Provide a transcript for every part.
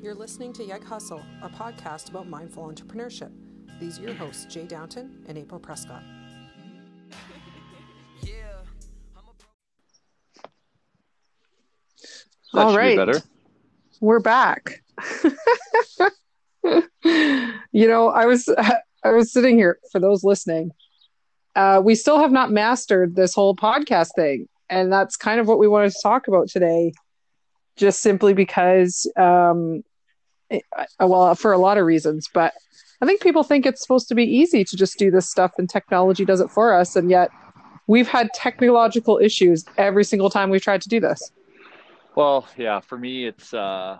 You're listening to Yeg Hustle, a podcast about mindful entrepreneurship. These are your hosts, Jay Downton and April Prescott. That All should be right. better. We're back. you know, I was I was sitting here for those listening. Uh, we still have not mastered this whole podcast thing, and that's kind of what we wanted to talk about today. Just simply because, um, it- I- well, for a lot of reasons, but I think people think it's supposed to be easy to just do this stuff, and technology does it for us, and yet we've had technological issues every single time we've tried to do this. Well, yeah, for me, it's uh,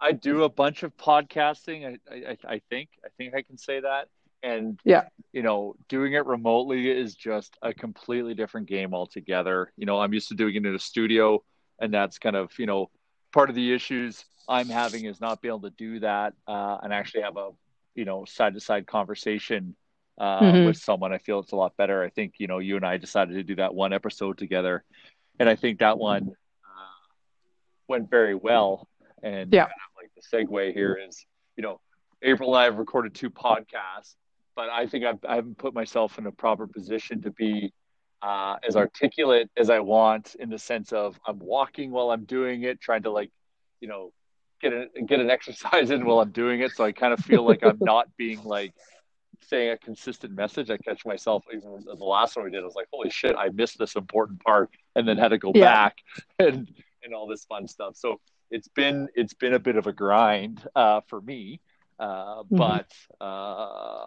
I do a bunch of podcasting. I, I, I think, I think I can say that. And Yeah. you know, doing it remotely is just a completely different game altogether. You know, I'm used to doing it in a studio, and that's kind of you know part of the issues I'm having is not being able to do that uh, and actually have a you know side to side conversation uh, Mhm. with someone. I feel it's a lot better. I think you know you and I decided to do that one episode together, and I think that one uh, went very well. And Yeah. kind of like the segue here is, you know, April and I have recorded two podcasts, but I think I've, I haven't put myself in a proper position to be uh, as articulate as I want in the sense of I'm walking while I'm doing it, trying to like, you know, get a, get an exercise in while I'm doing it. So I kind of feel like I'm not being like saying a consistent message. I catch myself even the last one we did. I was like, holy shit, I missed this important part, and then had to go Yeah. back and and all this fun stuff. So it's been it's been a bit of a grind uh, for me, uh, Mhm. but uh,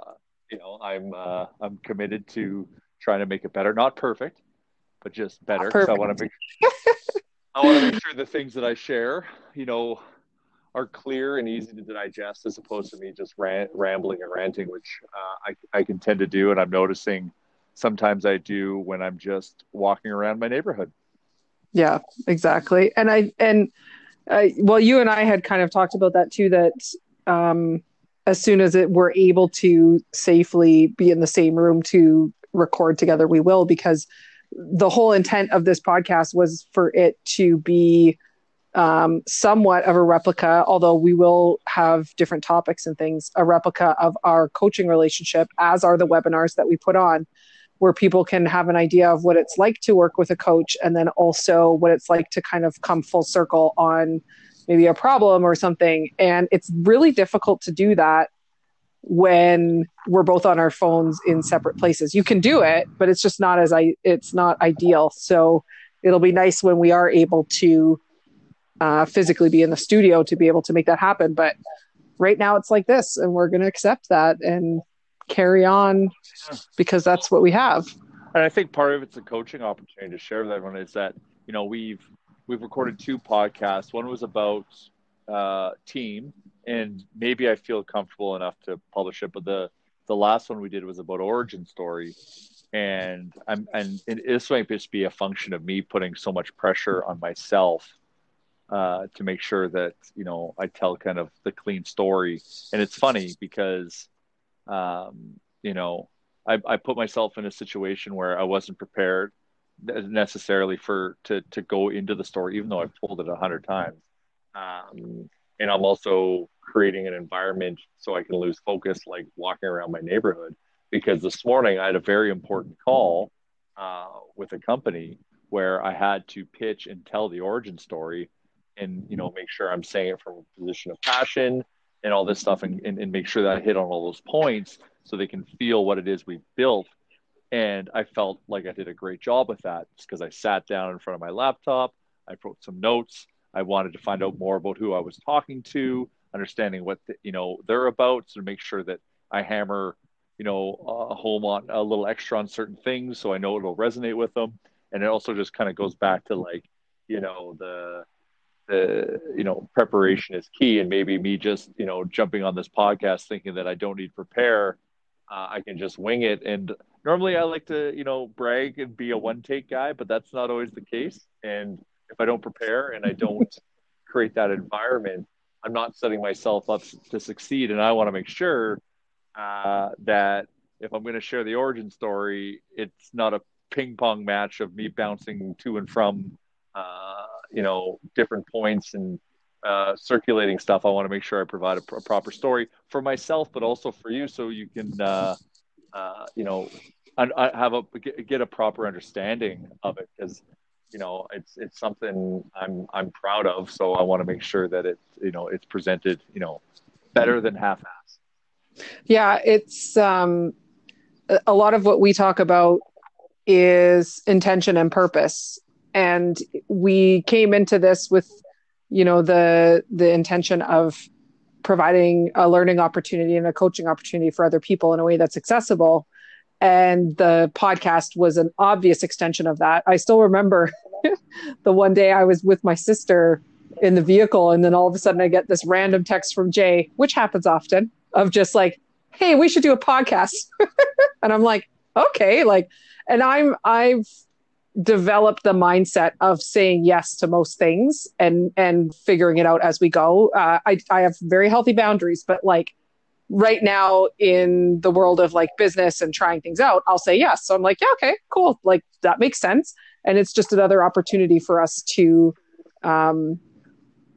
you know I'm uh, I'm committed to trying to make it better. Not perfect, but just better. I want to make I want to make sure the things that I share, you know, are clear and easy to digest, as opposed to me just ran- rambling and ranting, which uh, I I can tend to do, and I'm noticing sometimes I do when I'm just walking around my neighborhood. Yeah, exactly. And I and I well, you and I had kind of talked about that too. That um, as soon as it we're able to safely be in the same room to record together, we will because the whole intent of this podcast was for it to be um, somewhat of a replica, although we will have different topics and things, a replica of our coaching relationship, as are the webinars that we put on where people can have an idea of what it's like to work with a coach and then also what it's like to kind of come full circle on maybe a problem or something. And it's really difficult to do that when we're both on our phones in separate places. You can do it but it's just not as i it's not ideal. So it'll be nice when we are able to uh, physically be in the studio to be able to make that happen but right now it's like this and we're going to accept that and carry on because that's what we have. And I think part of it's a coaching opportunity to share with everyone is that you know we've we've recorded two podcasts. One was about uh, team, and maybe I feel comfortable enough to publish it. But the the last one we did was about origin story, and I'm and, and this might just be a function of me putting so much pressure on myself uh, to make sure that you know I tell kind of the clean story. And it's funny because um, you know I, I put myself in a situation where I wasn't prepared necessarily for to to go into the story, even though I've told it a hundred times. Um, and I'm also creating an environment so I can lose focus, like walking around my neighborhood. Because this morning I had a very important call uh, with a company where I had to pitch and tell the origin story, and you know make sure I'm saying it from a position of passion and all this stuff, and, and, and make sure that I hit on all those points so they can feel what it is we've built. And I felt like I did a great job with that because I sat down in front of my laptop, I wrote some notes. I wanted to find out more about who I was talking to, understanding what the, you know they're about, so to make sure that I hammer you know uh, home on a little extra on certain things, so I know it'll resonate with them. And it also just kind of goes back to like you know the the you know preparation is key, and maybe me just you know jumping on this podcast thinking that I don't need prepare uh, I can just wing it. And normally I like to, you know, brag and be a one take guy, but that's not always the case. And if I don't prepare and I don't create that environment, I'm not setting myself up to succeed. And I want to make sure uh, that if I'm going to share the origin story, it's not a ping pong match of me bouncing to and from, uh, you know, different points and uh, circulating stuff, I want to make sure I provide a, pr- proper story for myself, but also for you, so you can, uh, uh, you know, I, I have a get a proper understanding of it because you know it's it's something I'm I'm proud of. So I want to make sure that it you know it's presented you know better than half-ass. Yeah, it's um, a lot of what we talk about is intention and purpose, and we came into this with you know the the intention of providing a learning opportunity and a coaching opportunity for other people in a way that's accessible and the podcast was an obvious extension of that. I still remember the one day I was with my sister in the vehicle, and then all of a sudden I get this random text from Jay, which happens often, of just like, "Hey, we should do a podcast," and I'm like, "Okay," like, and I'm I've developed the mindset of saying yes to most things and and figuring it out as we go. Uh, I I have very healthy boundaries, but like right now in the world of like business and trying things out, I'll say yes. So I'm like, yeah, okay, cool. Like that makes sense. And it's just another opportunity for us to um,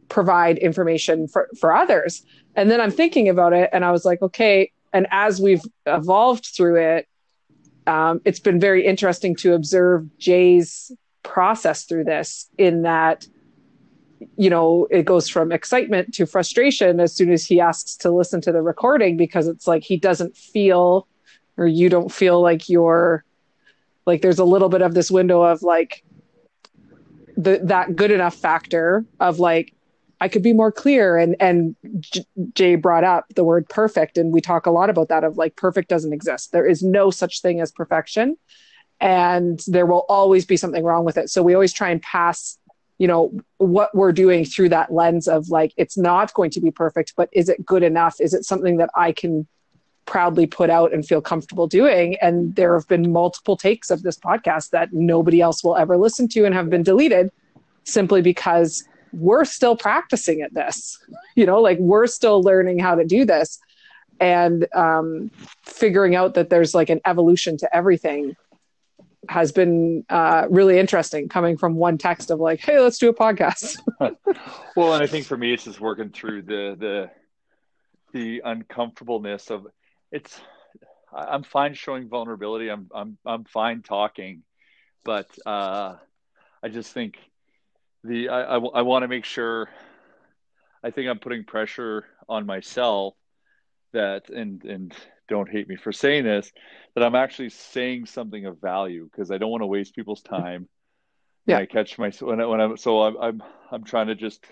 provide information for, for others. And then I'm thinking about it and I was like, okay. And as we've evolved through it, um, it's been very interesting to observe Jay's process through this in that you know, it goes from excitement to frustration as soon as he asks to listen to the recording because it's like he doesn't feel or you don't feel like you're like there's a little bit of this window of like the that good enough factor of like I could be more clear and and J- Jay brought up the word perfect and we talk a lot about that of like perfect doesn't exist. There is no such thing as perfection and there will always be something wrong with it. So we always try and pass you know what we're doing through that lens of like it's not going to be perfect but is it good enough is it something that i can proudly put out and feel comfortable doing and there have been multiple takes of this podcast that nobody else will ever listen to and have been deleted simply because we're still practicing at this you know like we're still learning how to do this and um, figuring out that there's like an evolution to everything has been uh, really interesting coming from one text of like, hey, let's do a podcast. well, and I think for me, it's just working through the the the uncomfortableness of it's. I'm fine showing vulnerability. I'm I'm I'm fine talking, but uh, I just think the I I, I want to make sure. I think I'm putting pressure on myself that and and don't hate me for saying this, that I'm actually saying something of value because I don't want to waste people's time. Yeah. I catch my when I, when I'm so I'm, I'm I'm trying to just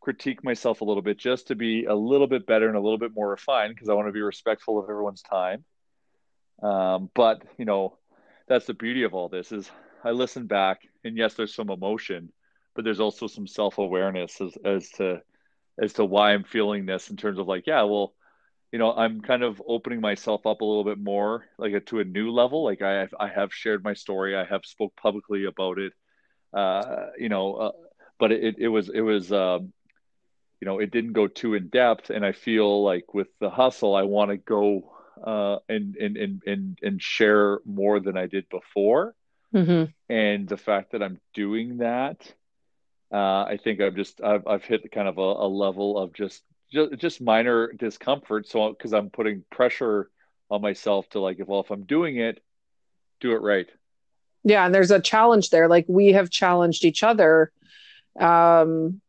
critique myself a little bit just to be a little bit better and a little bit more refined because I want to be respectful of everyone's time. Um, but you know, that's the beauty of all this is I listen back and yes, there's some emotion, but there's also some self awareness as as to as to why I'm feeling this in terms of like, yeah, well, you know i'm kind of opening myself up a little bit more like a, to a new level. Like i have, i have shared my story. I have spoke publicly about it. Uh, you know uh, but it, it was it was um, you know it didn't go too in depth. And i feel like with the hustle i want to go uh, and, and and and and share more than i did before. Mm-hmm. and the fact that i'm doing that uh, i think i've just i've, I've hit kind of a, a level of just just just minor discomfort. So because I'm putting pressure on myself to like, if well, if I'm doing it, do it right. Yeah, and there's a challenge there. Like we have challenged each other. Um,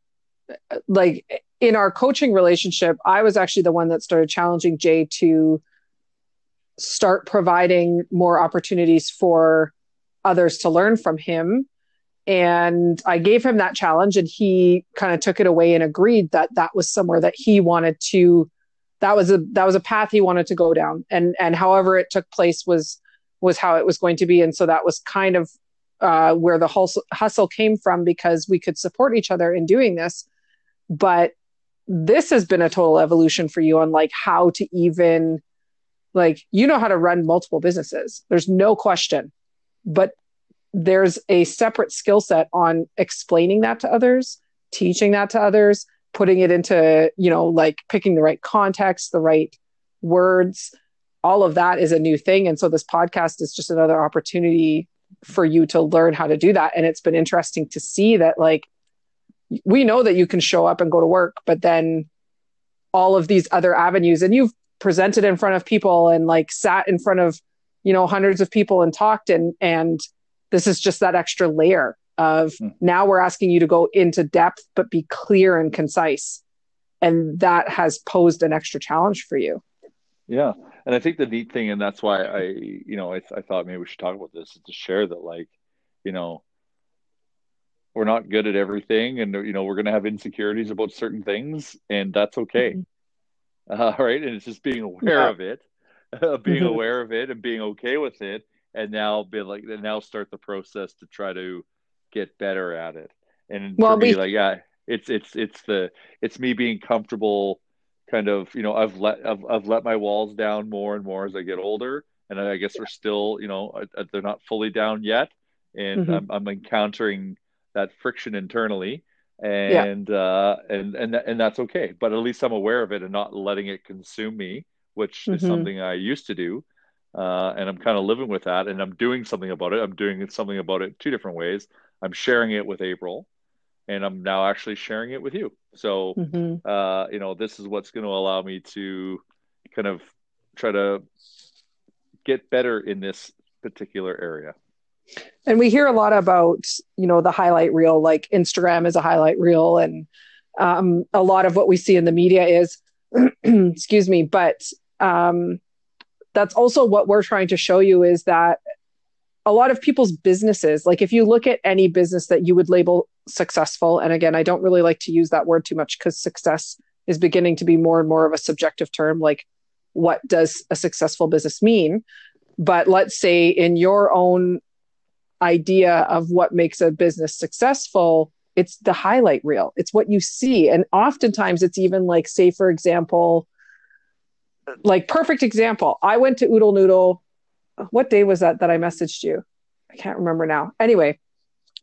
like in our coaching relationship, I was actually the one that started challenging Jay to start providing more opportunities for others to learn from him and I gave him that challenge and he kind of took it away and agreed that that was somewhere that he wanted to that was a that was a path he wanted to go down. And and however it took place was was how it was going to be. And so that was kind of uh, where the hustle, hustle came from because we could support each other in doing this. But this has been a total evolution for you on like how to even like you know how to run multiple businesses. There's no question. But there's a separate skill set on explaining that to others, teaching that to others, putting it into, you know, like picking the right context, the right words. All of that is a new thing. And so this podcast is just another opportunity for you to learn how to do that. And it's been interesting to see that, like, we know that you can show up and go to work, but then all of these other avenues, and you've presented in front of people and like sat in front of, you know, hundreds of people and talked and, and this is just that extra layer of mm. now we're asking you to go into depth, but be clear and concise. And that has posed an extra challenge for you. Yeah. And I think the neat thing, and that's why I, you know, I, I thought maybe we should talk about this is to share that, like, you know, we're not good at everything and you know we're going to have insecurities about certain things and that's okay mm-hmm. uh, right and it's just being aware yeah. of it uh, being mm-hmm. aware of it and being okay with it and now be like and now start the process to try to get better at it and well, for me we... like yeah it's it's it's the it's me being comfortable kind of you know i've let i've, I've let my walls down more and more as i get older and i guess we're still you know they're not fully down yet and mm-hmm. I'm, I'm encountering that friction internally and yeah. uh and and and that's okay but at least i'm aware of it and not letting it consume me which mm-hmm. is something i used to do uh and i'm kind of living with that and i'm doing something about it. I'm doing something about it two different ways. I'm sharing it with april and i'm now actually sharing it with you. So mm-hmm. uh you know this is what's going to allow me to kind of try to get better in this particular area. And we hear a lot about you know the highlight reel like instagram is a highlight reel and um, a lot of what we see in the media is excuse me but um, that's also what we're trying to show you is that a lot of people's businesses like if you look at any business that you would label successful and again i don't really like to use that word too much because success is beginning to be more and more of a subjective term like what does a successful business mean? But let's say in your own idea of what makes a business successful it's the highlight reel. It's what you see. And oftentimes it's even like say for example like perfect example. I went to oodle noodle. What day was that that i messaged you? I can't remember now. Anyway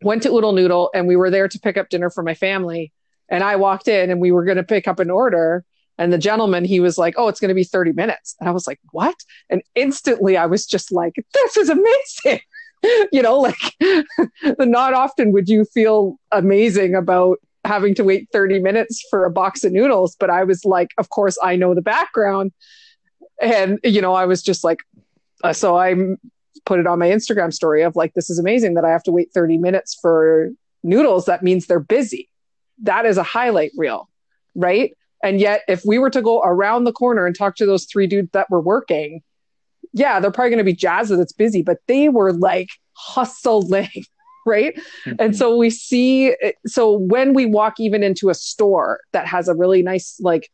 went to oodle noodle and we were there to pick up dinner for my family. And i walked in and we were going to pick up an order. And the gentleman he was like oh it's going to be 30 minutes. And i was like what? And instantly i was just like this is amazing. You know, like not often would you feel amazing about having to wait 30 minutes for a box of noodles. But I was like, of course, I know the background. And, you know, I was just like, uh, so I put it on my Instagram story of like, this is amazing that I have to wait 30 minutes for noodles. That means they're busy. That is a highlight reel, right? And yet, if we were to go around the corner and talk to those three dudes that were working, yeah, they're probably going to be jazzed that it's busy, but they were like hustling, right? Mm-hmm. And so we see, so when we walk even into a store that has a really nice, like,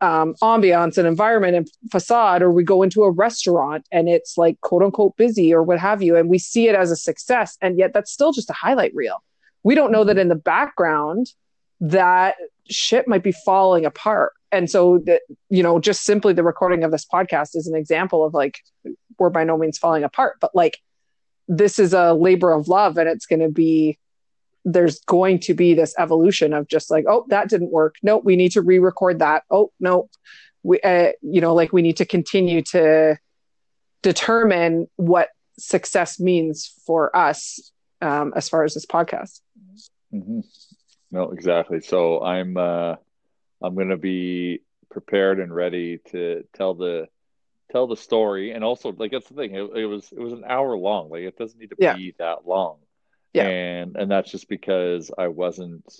um, ambiance and environment and facade, or we go into a restaurant and it's like quote unquote busy or what have you, and we see it as a success, and yet that's still just a highlight reel. We don't know that in the background that shit might be falling apart and so that you know just simply the recording of this podcast is an example of like we're by no means falling apart but like this is a labor of love and it's going to be there's going to be this evolution of just like oh that didn't work. No we need to re-record that. Oh no. We uh, you know like we need to continue to determine what success means for us um, as far as this podcast. Mm-hmm. no exactly. So i'm uh I'm going to be prepared and ready to tell the tell the story and also like that's the thing it, it was it was an hour long like it doesn't need to yeah. be that long. Yeah. And and that's just because i wasn't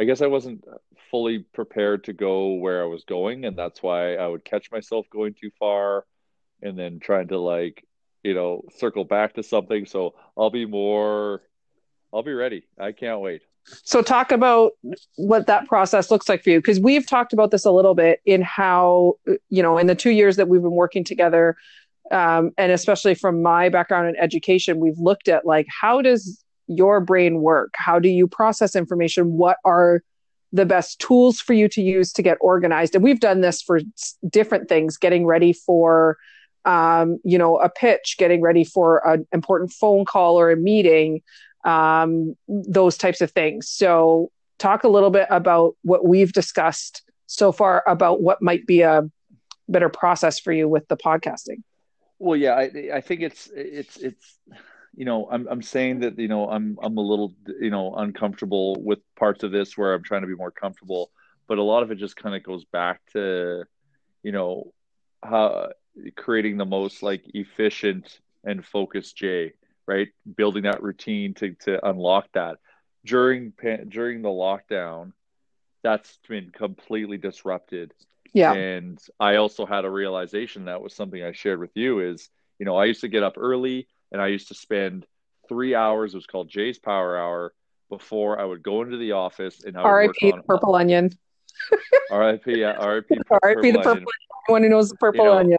i guess i wasn't fully prepared to go where i was going and that's why i would catch myself going too far and then trying to like you know circle back to something. So i'll be more i'll be ready. I can't wait so, talk about what that process looks like for you, because we've talked about this a little bit in how, you know, in the two years that we've been working together, um, and especially from my background in education, we've looked at like, how does your brain work? How do you process information? What are the best tools for you to use to get organized? And we've done this for different things, getting ready for, um, you know, a pitch, getting ready for an important phone call or a meeting um, those types of things. So, talk a little bit about what we've discussed so far about what might be a better process for you with the podcasting. Well, yeah, I, I think it's it's it's you know, I'm I'm saying that you know I'm I'm a little you know uncomfortable with parts of this where I'm trying to be more comfortable, but a lot of it just kind of goes back to, you know, how creating the most like efficient and focused Jay, right? Building that routine to to unlock that during during the lockdown. That's been completely disrupted. Yeah. And I also had a realization that was something I shared with you is, you know, I used to get up early and I used to spend three hours. It was called Jay's Power Hour before I would go into the office and I would R.I.P. the purple onion. R.I.P. Yeah, R.I.P. R.I.P. the purple onion. One who knows the purple you know, onion.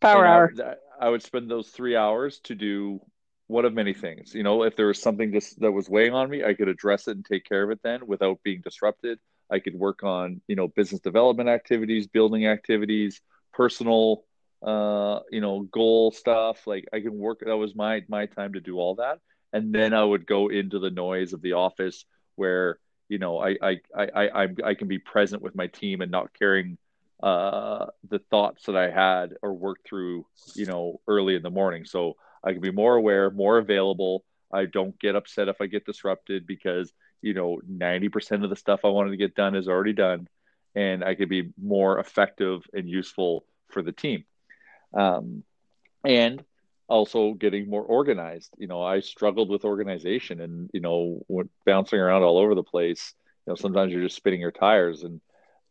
Power hour. I, I would spend those three hours to do one of many things. You know, if there was something just that was weighing on me, I could address it and take care of it then without being disrupted. I could work on, you know, business development activities, building activities, personal uh, you know, goal stuff. Like I can work. That was my my time to do all that, and then I would go into the noise of the office where you know I I I I, I can be present with my team and not carrying uh, the thoughts that I had or worked through, you know, early in the morning. So I can be more aware, more available. I don't get upset if I get disrupted because you know 90% of the stuff I wanted to get done is already done, and I could be more effective and useful for the team um, and also getting more organized. You know, I struggled with organization and, you know, bouncing around all over the place. You know, sometimes you're just spinning your tires. And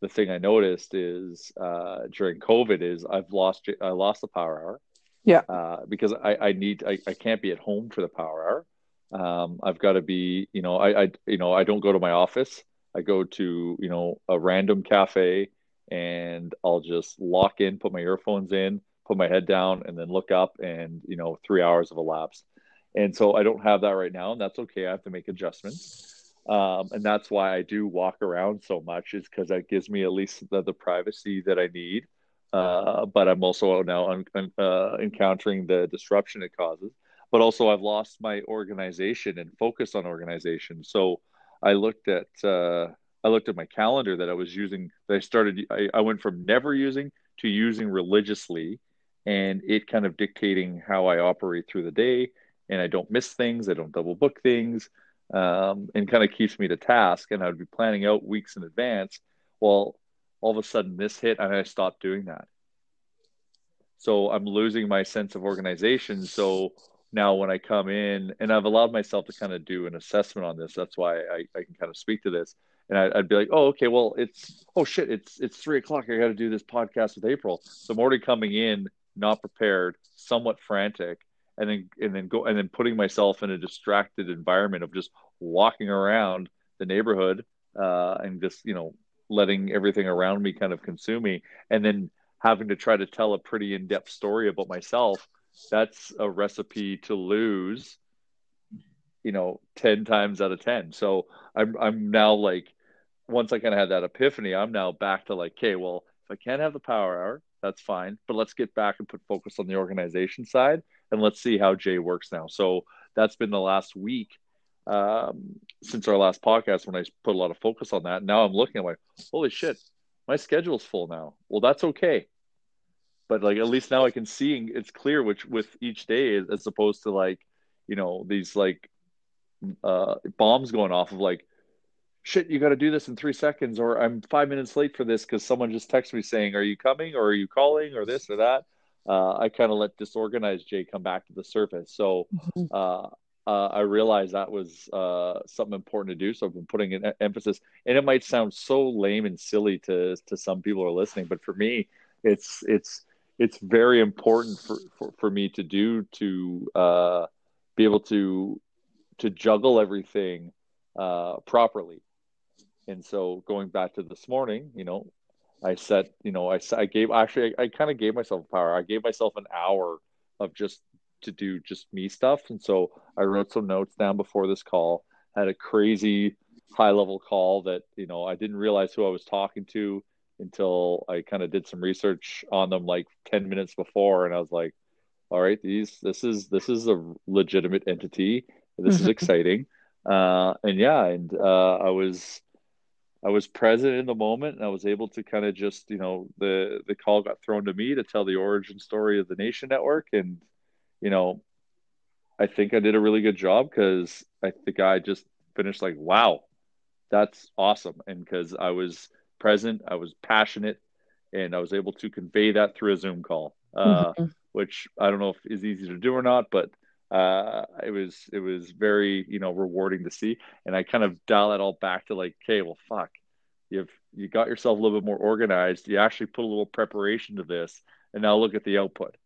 the thing I noticed is uh, during COVID is I've lost I lost the power hour. Yeah. Uh, because I, I need I, I can't be at home for the power hour. Um, I've got to be, you know, I, I you know I don't go to my office. I go to you know a random cafe and I'll just lock in, put my earphones in, put my head down and then look up and you know three hours of elapsed and so i don't have that right now and that's okay i have to make adjustments um, and that's why i do walk around so much is because that gives me at least the, the privacy that i need uh, but i'm also now un- uh, encountering the disruption it causes but also i've lost my organization and focus on organization so i looked at uh, i looked at my calendar that i was using that i started I, I went from never using to using religiously and it kind of dictating how I operate through the day. And I don't miss things, I don't double book things, um, and kind of keeps me to task. And I would be planning out weeks in advance. Well, all of a sudden this hit, and I stopped doing that. So I'm losing my sense of organization. So now when I come in, and I've allowed myself to kind of do an assessment on this, that's why I, I can kind of speak to this. And I, would be like, oh, okay, well, it's oh shit, it's it's three o'clock. I got to do this podcast with April. So I'm already coming in not prepared, somewhat frantic, and then and then go and then putting myself in a distracted environment of just walking around the neighborhood uh, and just you know letting everything around me kind of consume me, and then having to try to tell a pretty in-depth story about myself. That's a recipe to lose, you know, ten times out of ten. So I'm I'm now like, once I kind of had that epiphany, I'm now back to like, okay, well, if I can't have the power hour, that's fine. But let's get back and put focus on the organization side and let's see how Jay works now. So that's been the last week um, since our last podcast when I put a lot of focus on that. Now I'm looking at like, holy shit, my schedule's full now. Well, that's okay. But like at least now I can see it's clear which with each day as opposed to like, you know, these like uh, bombs going off of like, shit, you got to do this in three seconds, or I'm five minutes late for this because someone just texted me saying, are you coming, or are you calling, or this or that. Uh, I kind of let disorganized Jay come back to the surface. So mm-hmm. uh, uh, I realized that was uh, something important to do. So I've been putting an emphasis, and it might sound so lame and silly to to some people who are listening, but for me, it's it's it's very important for, for, for me to do to uh, be able to to juggle everything uh, properly and so going back to this morning, you know, I set, you know, I, I gave actually, I, I kind of gave myself power. I gave myself an hour of just to do just me stuff. And so I wrote some notes down before this call, had a crazy high level call that, you know, I didn't realize who I was talking to until I kind of did some research on them like 10 minutes before. And I was like, all right, these, this is, this is a legitimate entity. This is mm-hmm. exciting. Uh, and yeah, and uh, I was, I was present in the moment and I was able to kind of just, you know, the the call got thrown to me to tell the origin story of the Nation Network and you know, I think I did a really good job because I think I just finished like, wow, that's awesome. And because I was present, I was passionate, and I was able to convey that through a Zoom call, uh, mm-hmm. which I don't know if is easy to do or not, but uh, it was it was very you know rewarding to see. And I kind of dial it all back to like, okay, well, fuck, you've you got yourself a little bit more organized. You actually put a little preparation to this, and now look at the output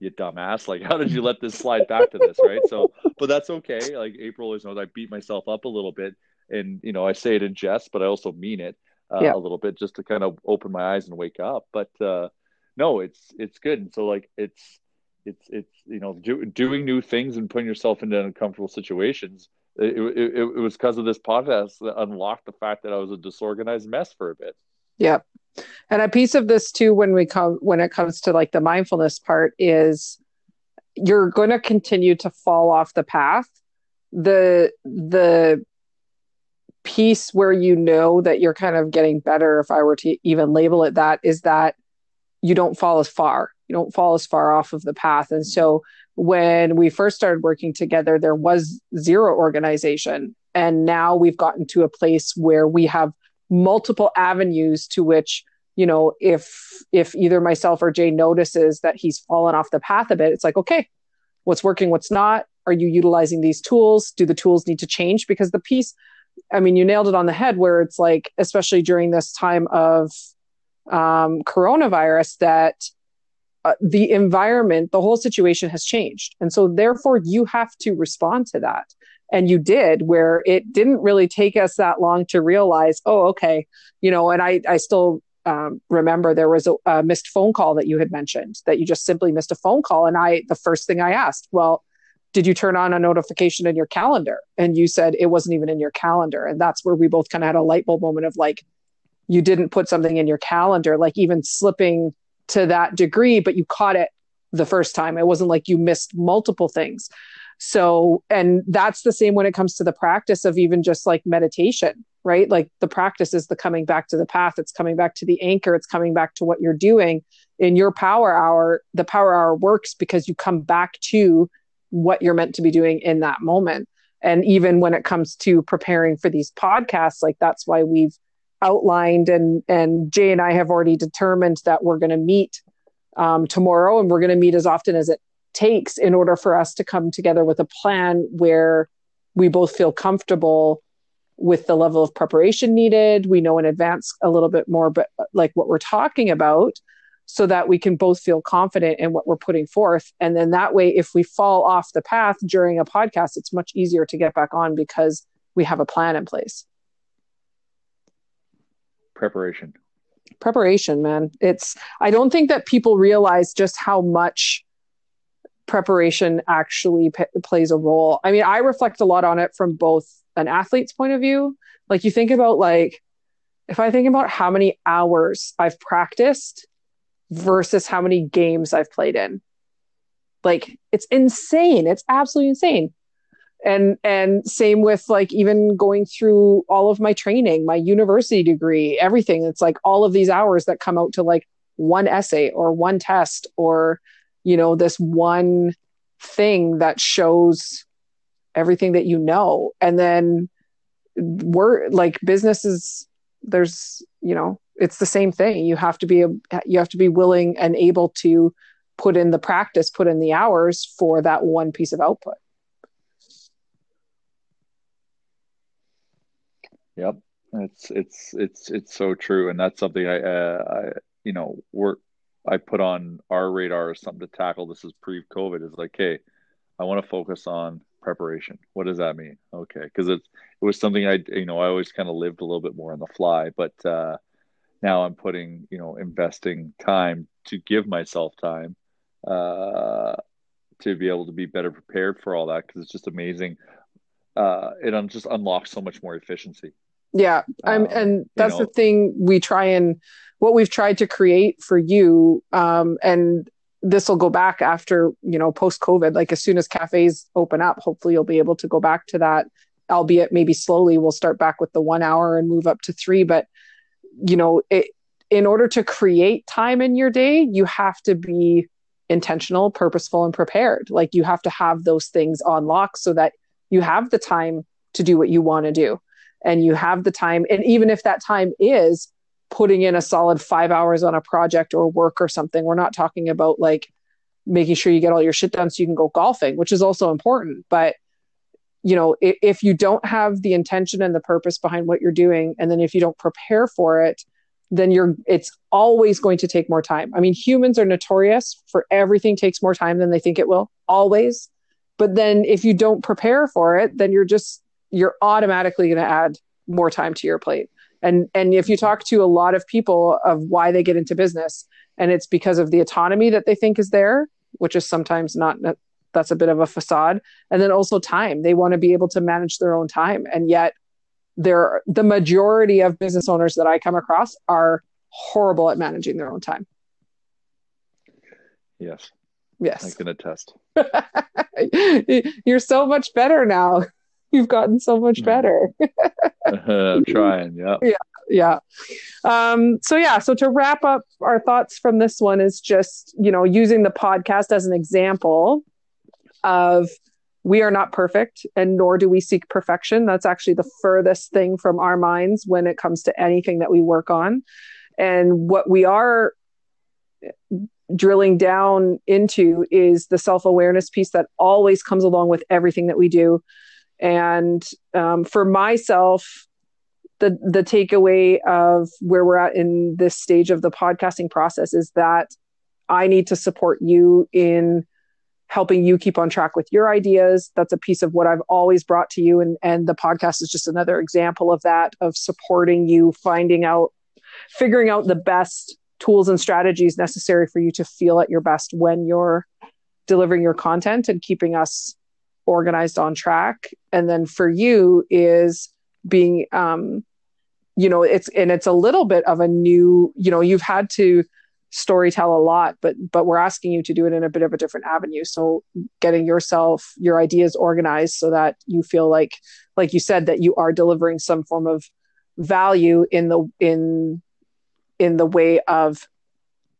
you dumbass. Like, how did you let this slide back to this? Right. So, but that's okay. Like, April always knows I beat myself up a little bit. And, you know, I say it in jest, but I also mean it uh, yeah. a little bit just to kind of open my eyes and wake up. But uh, no, it's, it's good. And so, like, it's, it's, it's, you know, do, doing new things and putting yourself into uncomfortable situations. It, it, it was because of this podcast that unlocked the fact that I was a disorganized mess for a bit. Yeah. And a piece of this too, when we come when it comes to like the mindfulness part, is you're going to continue to fall off the path. The the piece where you know that you're kind of getting better, if I were to even label it that, is that you don't fall as far. You don't fall as far off of the path. And so when we first started working together, there was zero organization. And now we've gotten to a place where we have multiple avenues to which you know if if either myself or jay notices that he's fallen off the path a bit it's like okay what's working what's not? Are you utilizing these tools? Do the tools need to change? Because the piece i mean you nailed it on the head where it's like especially during this time of um, coronavirus that uh, the environment the whole situation has changed. And so therefore you have to respond to that and you did where it didn't really take us that long to realize oh okay you know and i i still um, remember there was a, a, missed phone call that you had mentioned that you just simply missed a phone call. And i the first thing i asked well did you turn on a notification in your calendar? And you said it wasn't even in your calendar. And that's where we both kind of had a light bulb moment of like you didn't put something in your calendar like even slipping to that degree but you caught it the first time. It wasn't like you missed multiple things so, and that's the same when it comes to the practice of even just like meditation, right? Like the practice is the coming back to the path, it's coming back to the anchor, it's coming back to what you're doing. In your power hour, the power hour works because you come back to what you're meant to be doing in that moment. And even when it comes to preparing for these podcasts, like that's why we've outlined and and Jay and I have already determined that we're going to meet um, tomorrow and we're going to meet as often as it takes in order for us to come together with a plan where we both feel comfortable with the level of preparation needed. We know in advance a little bit more, but uh, like what we're talking about, so that we can both feel confident in what we're putting forth. And then that way, if we fall off the path during a podcast, it's much easier to get back on because we have a plan in place. Preparation. Preparation, man. It's, I don't think that people realize just how much preparation actually p- plays a role. I mean, I reflect a lot on it from both an athlete's point of view. Like you think about like if I think about how many hours I've practiced versus how many games I've played in. Like it's insane. It's absolutely insane. And and same with like even going through all of my training, my university degree, everything. It's like all of these hours that come out to like one essay or one test or you know this one thing that shows everything that you know. And then we're like businesses there's you know it's the same thing. You have to be a, you have to be willing and able to put in the practice put in the hours for that one piece of output. Yep. It's it's it's it's so true. And that's something i uh, i you know work I put on our radar as something to tackle. This is pre-COVID. Is like, hey, I want to focus on preparation. What does that mean? Okay, because it's it was something I you know I always kind of lived a little bit more on the fly, but uh, now I'm putting you know investing time to give myself time uh, to be able to be better prepared for all that because it's just amazing. Uh, it just unlocks so much more efficiency. Yeah, I'm, um, and that's you know, the thing we try and what we've tried to create for you. Um, and this will go back after you know post COVID. Like as soon as cafes open up, hopefully you'll be able to go back to that. Albeit maybe slowly, we'll start back with the one hour and move up to three. But you know, it in order to create time in your day, you have to be intentional, purposeful, and prepared. Like you have to have those things on lock so that you have the time to do what you want to do. And you have the time. And even if that time is putting in a solid five hours on a project or work or something, we're not talking about like making sure you get all your shit done so you can go golfing, which is also important. But you know, if, if you don't have the intention and the purpose behind what you're doing, and then if you don't prepare for it, then you're it's always going to take more time. I mean, humans are notorious for everything takes more time than they think it will, always. But then if you don't prepare for it, then you're just you're automatically going to add more time to your plate. And and if you talk to a lot of people of why they get into business, and it's because of the autonomy that they think is there, which is sometimes not that's a bit of a facade, and then also time. They want to be able to manage their own time, and yet there the majority of business owners that I come across are horrible at managing their own time. Yes. Yes. I can attest. You're so much better now. You've gotten so much better. I'm trying. Yeah. Yeah. Yeah. Um, so yeah, so to wrap up our thoughts from this one is just, you know, using the podcast as an example of we are not perfect and nor do we seek perfection. That's actually the furthest thing from our minds when it comes to anything that we work on. And what we are drilling down into is the self awareness piece that always comes along with everything that we do. And um, for myself, the the takeaway of where we're at in this stage of the podcasting process is that I need to support you in helping you keep on track with your ideas. That's a piece of what I've always brought to you. And, and the podcast is just another example of that, of supporting you, finding out, figuring out the best tools and strategies necessary for you to feel at your best when you're delivering your content and keeping us organized on track. And then for you is being, um, you know, it's, and it's a little bit of a new, you know, you've had to, story tell a lot but but we're asking you to do it in a bit of a different avenue so getting yourself your ideas organized so that you feel like like you said that you are delivering some form of value in the in in the way of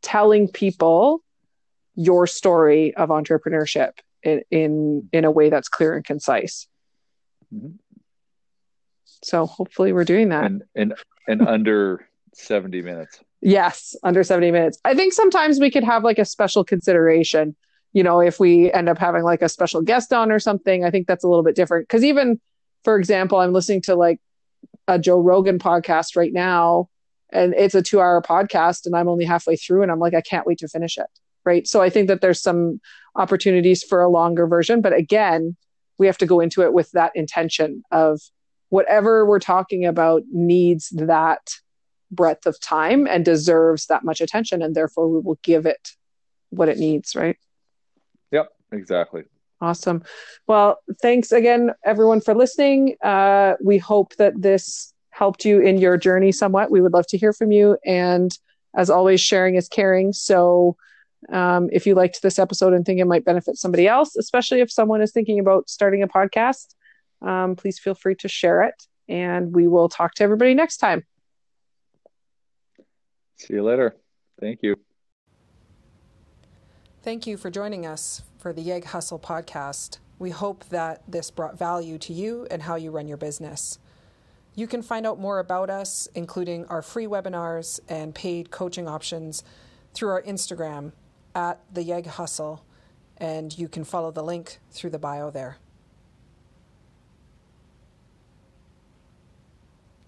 telling people your story of entrepreneurship in in, in a way that's clear and concise mm-hmm. so hopefully we're doing that and and, and under 70 minutes Yes, under 70 minutes. I think sometimes we could have like a special consideration. You know, if we end up having like a special guest on or something, I think that's a little bit different. Because even, for example, I'm listening to like a Joe Rogan podcast right now, and it's a two hour podcast, and I'm only halfway through, and I'm like, I can't wait to finish it. Right. So I think that there's some opportunities for a longer version. But again, we have to go into it with that intention of whatever we're talking about needs that breadth of time and deserves that much attention and therefore we will give it what it needs right? Yep exactly. Awesome. Well thanks again everyone for listening. Uh, we hope that this helped you in your journey somewhat. We would love to hear from you. And as always sharing is caring. So um, if you liked this episode and think it might benefit somebody else especially if someone is thinking about starting a podcast um, please feel free to share it and we will talk to everybody next time See you later. Thank you. Thank you for joining us for the Yeg Hustle podcast. We hope that this brought value to you and how you run your business. You can find out more about us, including our free webinars and paid coaching options, through our Instagram at the Yeg Hustle, and you can follow the link through the bio there.